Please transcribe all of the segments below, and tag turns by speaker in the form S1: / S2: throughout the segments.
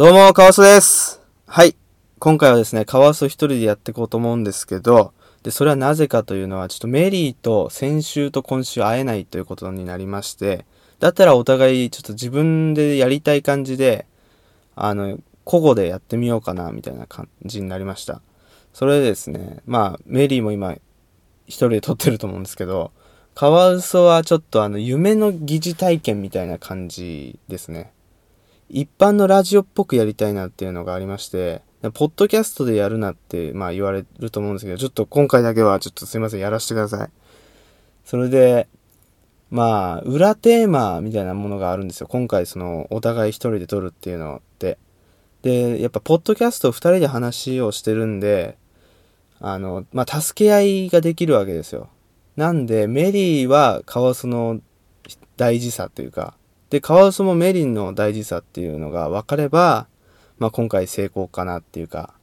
S1: どうも、カワソです。はい。今回はですね、カワウソ一人でやっていこうと思うんですけど、で、それはなぜかというのは、ちょっとメリーと先週と今週会えないということになりまして、だったらお互いちょっと自分でやりたい感じで、あの、個々でやってみようかな、みたいな感じになりました。それでですね、まあ、メリーも今、一人で撮ってると思うんですけど、カワウソはちょっとあの、夢の疑似体験みたいな感じですね。一般のラジオっぽくやりたいなっていうのがありまして、ポッドキャストでやるなって、まあ言われると思うんですけど、ちょっと今回だけはちょっとすいません、やらせてください。それで、まあ、裏テーマみたいなものがあるんですよ。今回その、お互い一人で撮るっていうのって。で、やっぱ、ポッドキャスト二人で話をしてるんで、あの、まあ、助け合いができるわけですよ。なんで、メリーはカワウソの大事さというか、で、カワウソもメリンの大事さっていうのが分かれば、まあ、今回成功かなっていうか、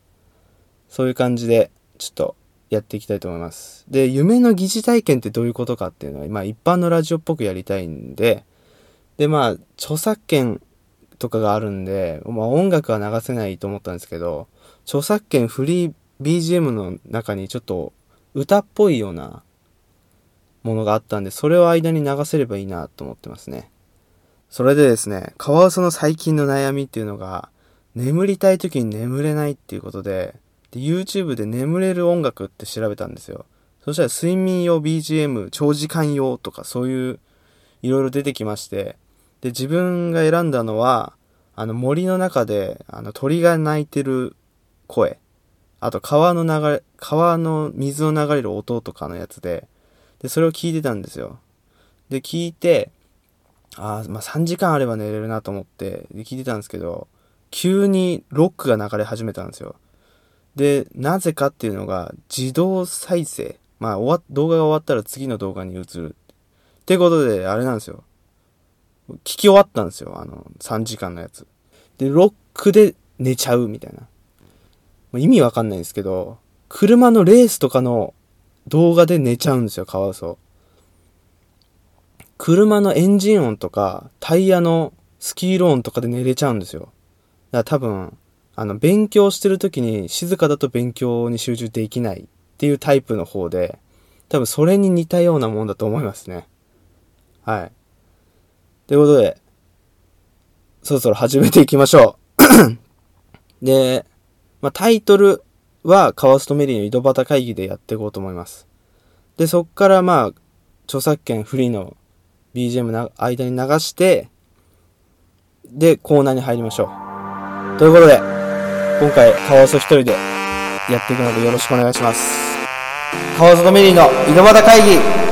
S1: そういう感じで、ちょっとやっていきたいと思います。で、夢の疑似体験ってどういうことかっていうのは、まあ、一般のラジオっぽくやりたいんで、で、まあ、著作権とかがあるんで、まあ、音楽は流せないと思ったんですけど、著作権フリー BGM の中にちょっと歌っぽいようなものがあったんで、それを間に流せればいいなと思ってますね。それでですね、カワウソの最近の悩みっていうのが、眠りたい時に眠れないっていうことで、で YouTube で眠れる音楽って調べたんですよ。そしたら睡眠用 BGM、長時間用とかそういういろいろ出てきまして、で、自分が選んだのは、あの森の中であの鳥が鳴いてる声、あと川の流れ、川の水の流れる音とかのやつで、で、それを聞いてたんですよ。で、聞いて、あ、まあ3時間あれば寝れるなと思って、聞いてたんですけど、急にロックが流れ始めたんですよ。で、なぜかっていうのが、自動再生。まあ、終わ、動画が終わったら次の動画に移る。ってことで、あれなんですよ。聞き終わったんですよ。あの、3時間のやつ。で、ロックで寝ちゃうみたいな。ま意味わかんないんですけど、車のレースとかの動画で寝ちゃうんですよ、カワウソ。車のエンジン音とか、タイヤのスキーロ音とかで寝れちゃうんですよ。だから多分、あの、勉強してる時に静かだと勉強に集中できないっていうタイプの方で、多分それに似たようなもんだと思いますね。はい。ということで、そろそろ始めていきましょう。で、まあ、タイトルはカワストメリーの井戸端会議でやっていこうと思います。で、そっからまあ、著作権フリーの BGM な間に流して、で、コーナーに入りましょう。ということで、今回、カワウソ一人でやっていくのでよろしくお願いします。カワウソとメリーの井戸端会議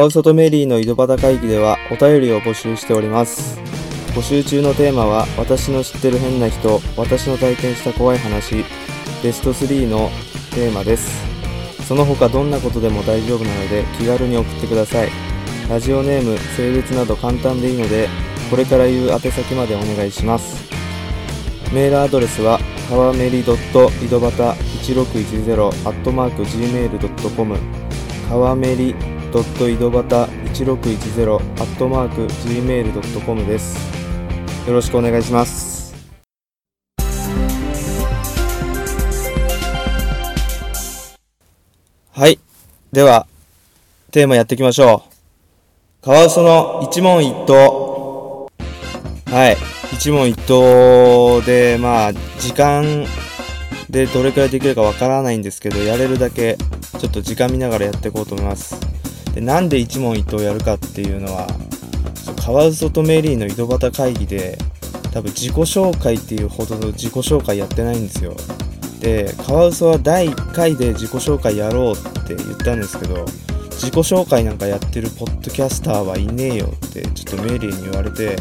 S1: ワウソとメリーの井戸端会議ではお便りを募集しております。募集中のテーマは私の知ってる変な人私の体験した怖い話ベスト3のテーマです。その他どんなことでも大丈夫なので気軽に送ってください。ラジオネーム性別など簡単でいいのでこれから言う宛先までお願いします。メールアドレスはかわめり井戸端1610アットマーク gmail.com かわめり井戸端1610アットマーク gmail.com です。よろしくお願いします。はい。ではテーマやっていきましょう。カワウソの一問一答。はい。一問一答でまあ時間でどれくらいできるかわからないんですけどやれるだけちょっと時間見ながらやっていこうと思います。でなんで一問一答やるかっていうのはカワウソとメリーの井戸端会議で多分自己紹介っていうほどの自己紹介やってないんですよ。でカワウソは第1回で自己紹介やろうって言ったんですけど自己紹介なんかやってるポッドキャスターはいねえよってちょっとメリーに言われて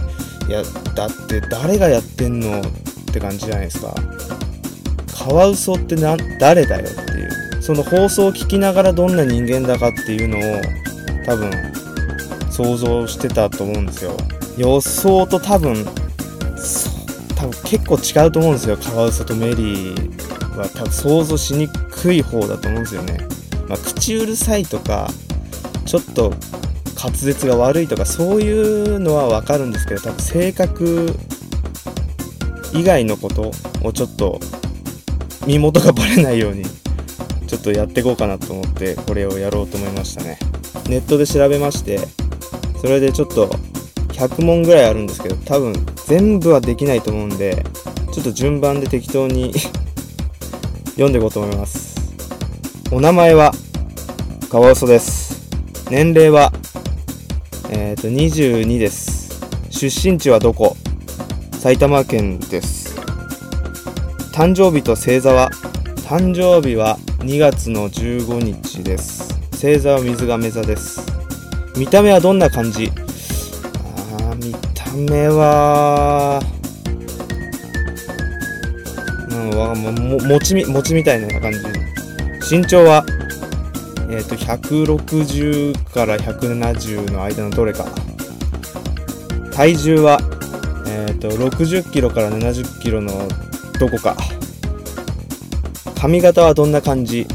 S1: いやだって誰がやってんのって感じじゃないですか。カワウソってな誰だよってその放送を聞きながらどんな人間だかっていうのを多分想像してたと思うんですよ。予想と多分多分結構違うと思うんですよ。カワウソとメリーは多分想像しにくい方だと思うんですよね、まあ、口うるさいとかちょっと滑舌が悪いとかそういうのは分かるんですけど多分性格以外のことをちょっと身元がバレないようにちょっとやっていこうかなと思ってこれをやろうと思いましたね。ネットで調べましてそれでちょっと100問ぐらいあるんですけど多分全部はできないと思うんでちょっと順番で適当に 読んでいこうと思います。お名前はカワウソです。年齢はえっ、ー、と22です。出身地はどこ？埼玉県です。誕生日と星座は？誕生日は2月の15日です。星座は水亀座です。見た目はどんな感じ？あ見た目はうんわもも餅み餅みたいな感じ。身長はえっ、ー、と160から170の間のどれか。体重はえっ、ー、と60キロから70キロのどこか。髪型はどんな感じ？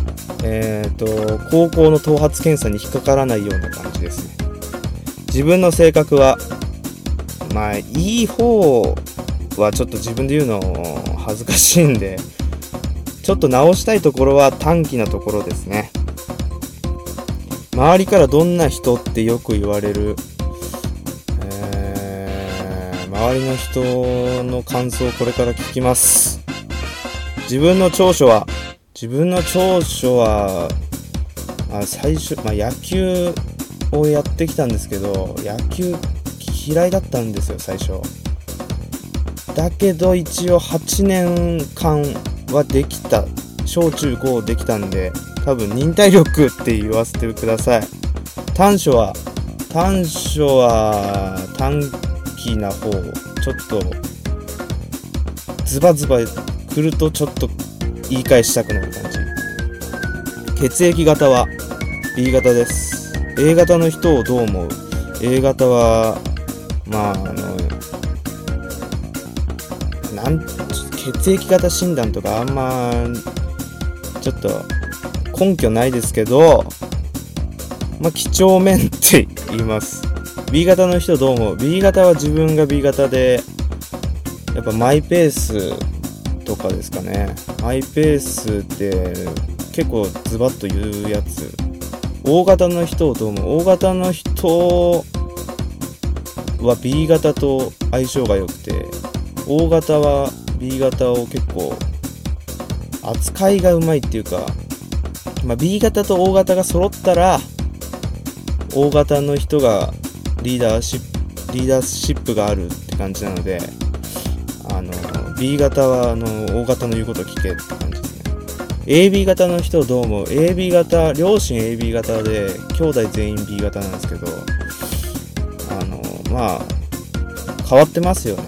S1: えっ、ー、と高校の頭髪検査に引っかからないような感じですね。自分の性格はまあいい方はちょっと自分で言うの恥ずかしいんでちょっと直したいところは短気なところですね。周りからどんな人ってよく言われる、えー、周りの人の感想をこれから聞きます。自分の長所は自分の長所はあ最初、まあ、野球をやってきたんですけど野球嫌いだったんですよ最初。だけど一応8年間はできた。小中高できたんで多分忍耐力って言わせてください。短所は短所は短気な方ちょっとズバズバ来るとちょっと言い返したくなる感じ血液型は B 型です A 型の人をどう思う？A 型はまああのなん血液型診断とかあんまちょっと根拠ないですけど、まあ、几帳面って言います。B 型の人どう思う ?B 型は自分が B 型で、やっぱマイペースとかですかね。マイペースって結構ズバッと言うやつ。O 型の人をどう思う ?O 型の人は B 型と相性が良くて、O 型は B 型を結構扱いがうまいっていうか、まあ、B 型と O 型が揃ったら O 型の人がリーダーシップリーダーシップがあるって感じなのであの B 型はあの O 型の言うことを聞けって感じですね AB 型の人どうも AB 型両親 AB 型で兄弟全員 B 型なんですけどあのまあ変わってますよね。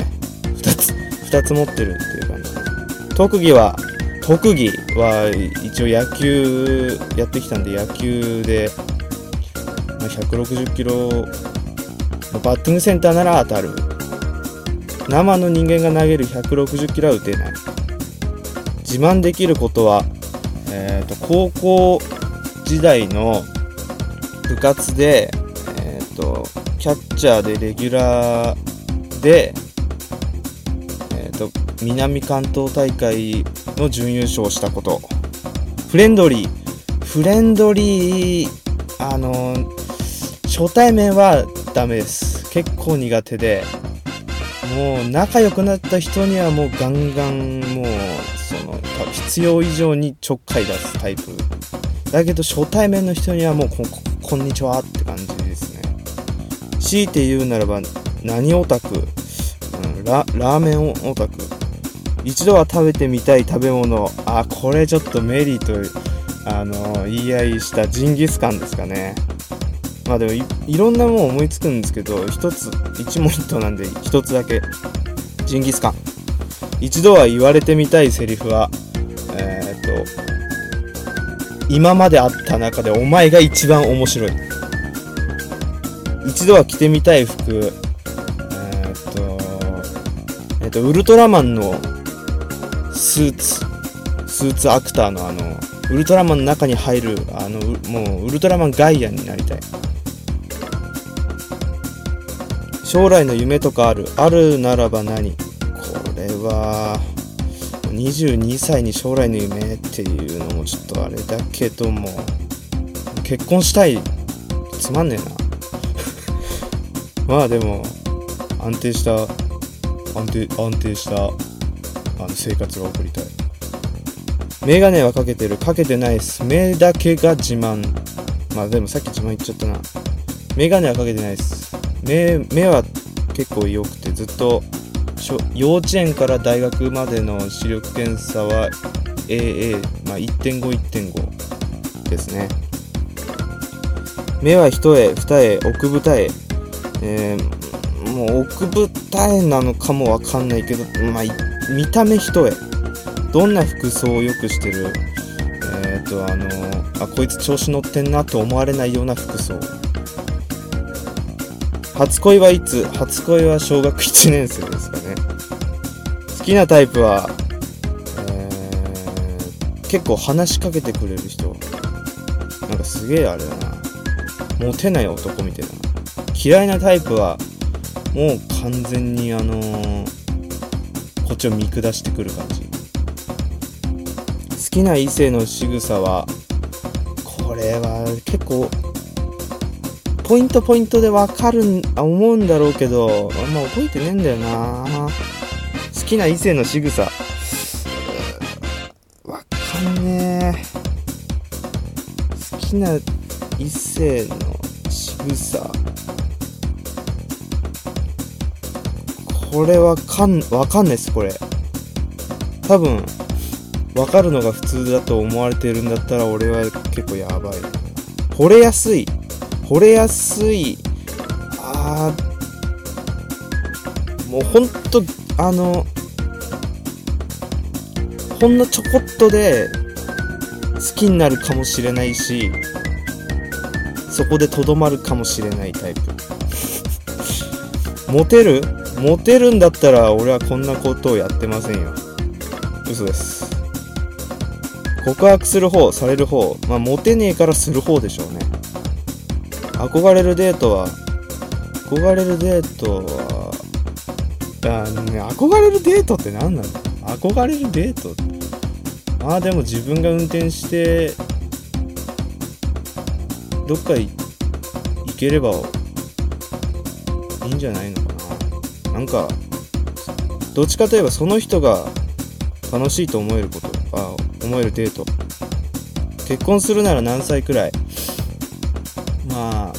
S1: 2つ2つ持ってるっていう感じ特技は特技は一応野球やってきたんで野球で、160キロバッティングセンターなら当たる。生の人間が投げる160キロは打てない。自慢できることはえーと、高校時代の部活で、えーと、キャッチャーでレギュラーで、えーと、南関東大会の準優勝したこと。フレンドリー。フレンドリーあの初対面はダメです。結構苦手で。もう仲良くなった人にはもうガンガンもうその必要以上にちょっかい出すタイプだけど初対面の人にはもうここんにちはって感じですね。強いて言うならば何オタク、うん、ラーメンオタク。一度は食べてみたい食べ物。あこれちょっとメリーとあの言い合いしたジンギスカンですかね。まあでもいろんなもん思いつくんですけど一つ一問一答なんで一つだけ。ジンギスカン。一度は言われてみたいセリフはえー、っと今まであった中でお前が一番面白い。一度は着てみたい服。えー、っとえー、っとウルトラマンのスーツ。スーツアクターのあのウルトラマンの中に入るあのもうウルトラマンガイアになりたい。将来の夢とかある？あるならば何？これは22歳に将来の夢っていうのもちょっとあれだけども結婚したい？つまんねえな。まあでも安定した安定安定したあの生活が送りたい。メガネはかけてる？かけてないです。目だけが自慢。まあでもさっき自慢言っちゃったな。メガネはかけてないです。目目は結構良くてずっと幼稚園から大学までの視力検査は AA、まあ、1.51.5ですね。目は一重二重奥二重、えー、もう奥二重なのかもわかんないけど、まあ、見た目一重。どんな服装をよくしてる？えっ、ー、とあのあこいつ調子乗ってんなと思われないような服装。初恋はいつ？初恋は小学1年生ですかね。好きなタイプは、えー、結構話しかけてくれる人。なんかすげえあれだな。モテない男みたいな。嫌いなタイプはもう完全にあのー、こっちを見下してくる感じ。好きな異性の仕草はこれは結構ポイントポイントでわかるん思うんだろうけどあんま覚えてねえんだよな。好きな異性の仕草。わかんねえ。好きな異性の仕草。これわかんわかんないですこれ。多分わかるのが普通だと思われてるんだったら俺は結構やばい。惚れやすい。惚れやすい。あもうほんとあのほんのちょこっとで好きになるかもしれないしそこでとどまるかもしれないタイプ。モテる？モテるんだったら俺はこんなことをやってませんよ。嘘です。告白する方される方まあモテねえからする方でしょうね。憧れるデートは憧れるデートはあのね憧れるデートって何なの？憧れるデートまあでも自分が運転してどっか行ければいいんじゃないのかな。なんかどっちかといえばその人が楽しいと思えることあ思えるデート。結婚するなら何歳くらい？まあ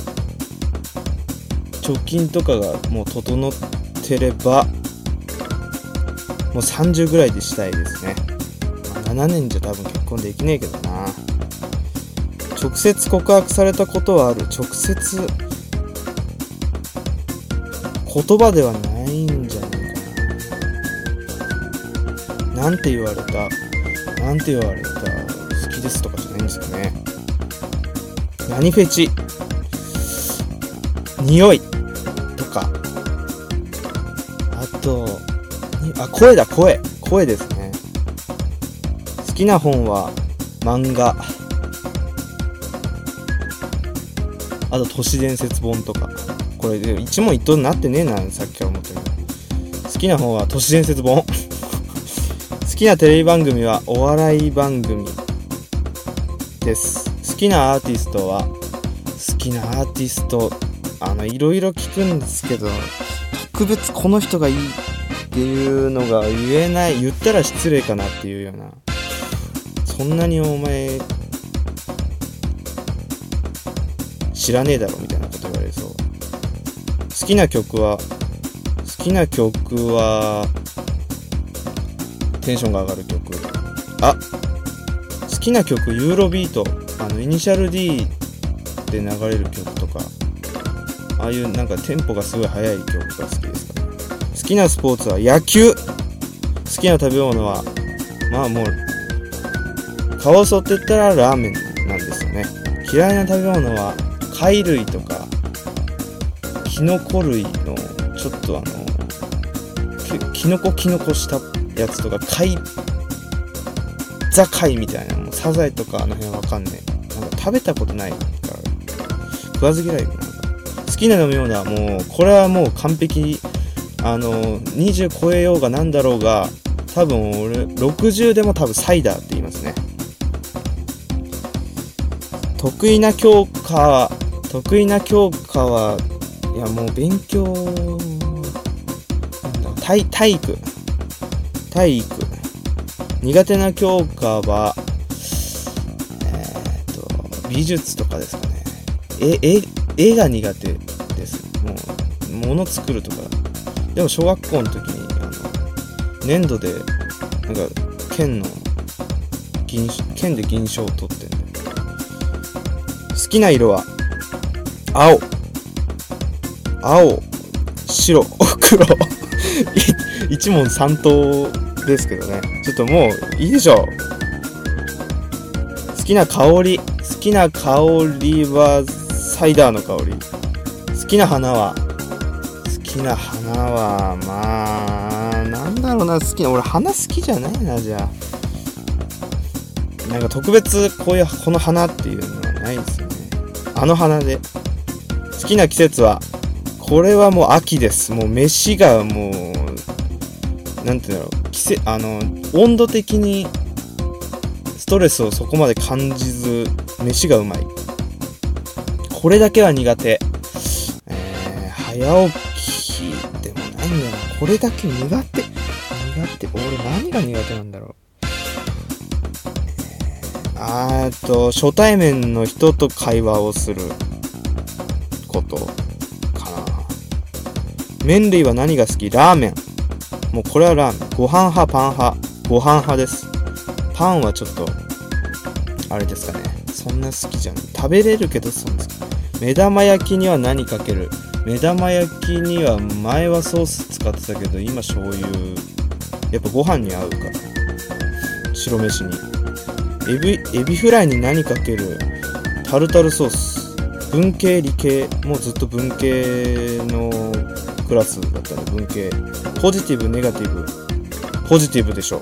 S1: 貯金とかがもう整ってればもう30ぐらいでしたいですね、まあ、7年じゃ多分結婚できねえけどな。直接告白されたことはある。直接言葉ではないんじゃないかな。なんて言われた？なんて言われた？好きですとかじゃないんですよね。何フェチ？匂いとか。あとあ声だ声。声ですね。好きな本は漫画。あと都市伝説本とか。これ一問一答になってねえなさっきから思ってる好きな本は都市伝説本。好きなテレビ番組はお笑い番組です。好きなアーティストは好きなアーティストあのいろいろ聞くんですけど特別この人がいいっていうのが言えない言ったら失礼かなっていうようなそんなにお前知らねえだろみたいなこと言われそう。好きな曲は好きな曲はテンションが上がる曲。あ好きな曲ユーロビート。あのイニシャル D で流れる曲とか。ああいうなんかテンポがすごい速い曲が好きですかね。好きなスポーツは野球。好きな食べ物はまあもうカワウソって言ったらラーメンなんですよね。嫌いな食べ物は貝類とかキノコ類のちょっとあのキノコキノコしたやつとか貝ザ貝みたいなもうサザエとかあの辺わかんねえ。なんか食べたことないから食わず嫌いな。好きな飲み物はもうこれはもう完璧あの20超えようがなんだろうが多分俺60でも多分サイダーって言いますね。得意な教科得意な教科はいやもう勉強なんだ体体育。体育。苦手な教科はえー、っと美術とかですかね。え絵絵が苦手です。もう物作るとか。でも小学校の時にあの粘土でなんか剣の銀剣で銀賞を取ってんで好きな色は青。青白 黒。一問三答ですけどね。ちょっともういいでしょ。う好きな香り好きな香りはサイダーの香り。好きな花は？好きな花はまあなんだろうな。好きな俺花好きじゃないなじゃあ。なんか特別こういうこの花っていうのはないですよね。あの花で。好きな季節はこれはもう秋です。もう飯がもう何て言うんだろう。季節あの温度的にストレスをそこまで感じず飯がうまい。これだけは苦手えー、早起きでもないんだよなこれだけ苦手苦手俺何が苦手なんだろうあーと初対面の人と会話をすることかな麺類は何が好き？ラーメン。もうこれはラーメン。ご飯派、パン派。ご飯派です。パンはちょっと、あれですかね。そんな好きじゃない。食べれるけどそんな好き。目玉焼きには何かける？目玉焼きには前はソース使ってたけど、今醤油。やっぱご飯に合うから。白飯に。エビ、エビフライに何かける？タルタルソース。文系理系もうずっと文系のクラスだったの文系ポジティブネガティブポジティブでしょ